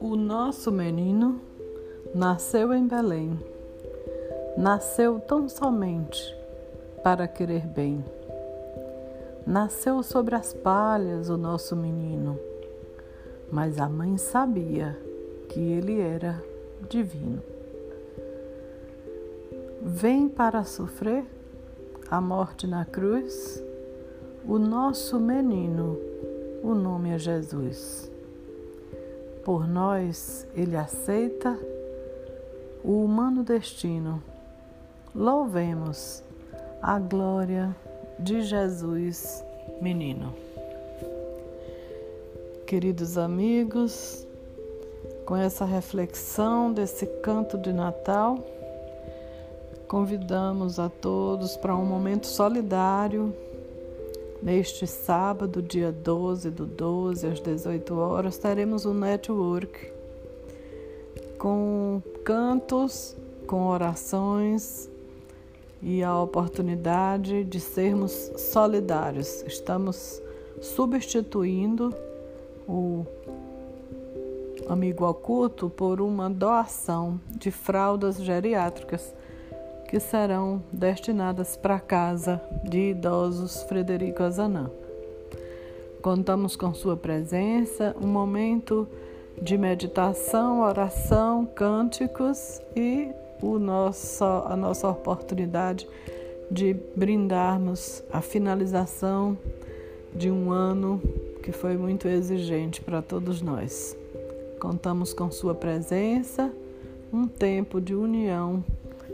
O nosso menino nasceu em Belém, nasceu tão somente para querer bem. Nasceu sobre as palhas o nosso menino, mas a mãe sabia que ele era divino. Vem para sofrer a morte na cruz o nosso menino, o nome é Jesus. Por nós, ele aceita o humano destino. Louvemos a glória de Jesus, menino. Queridos amigos, com essa reflexão desse canto de Natal, convidamos a todos para um momento solidário Neste sábado, dia 12 do 12, às 18 horas, teremos um network com cantos, com orações e a oportunidade de sermos solidários. Estamos substituindo o amigo oculto por uma doação de fraldas geriátricas que serão destinadas para a casa de idosos Frederico Azanã. Contamos com sua presença, um momento de meditação, oração, cânticos e o nosso, a nossa oportunidade de brindarmos a finalização de um ano que foi muito exigente para todos nós. Contamos com sua presença, um tempo de união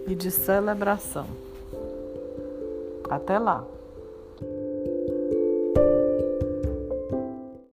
e de celebração. Até lá!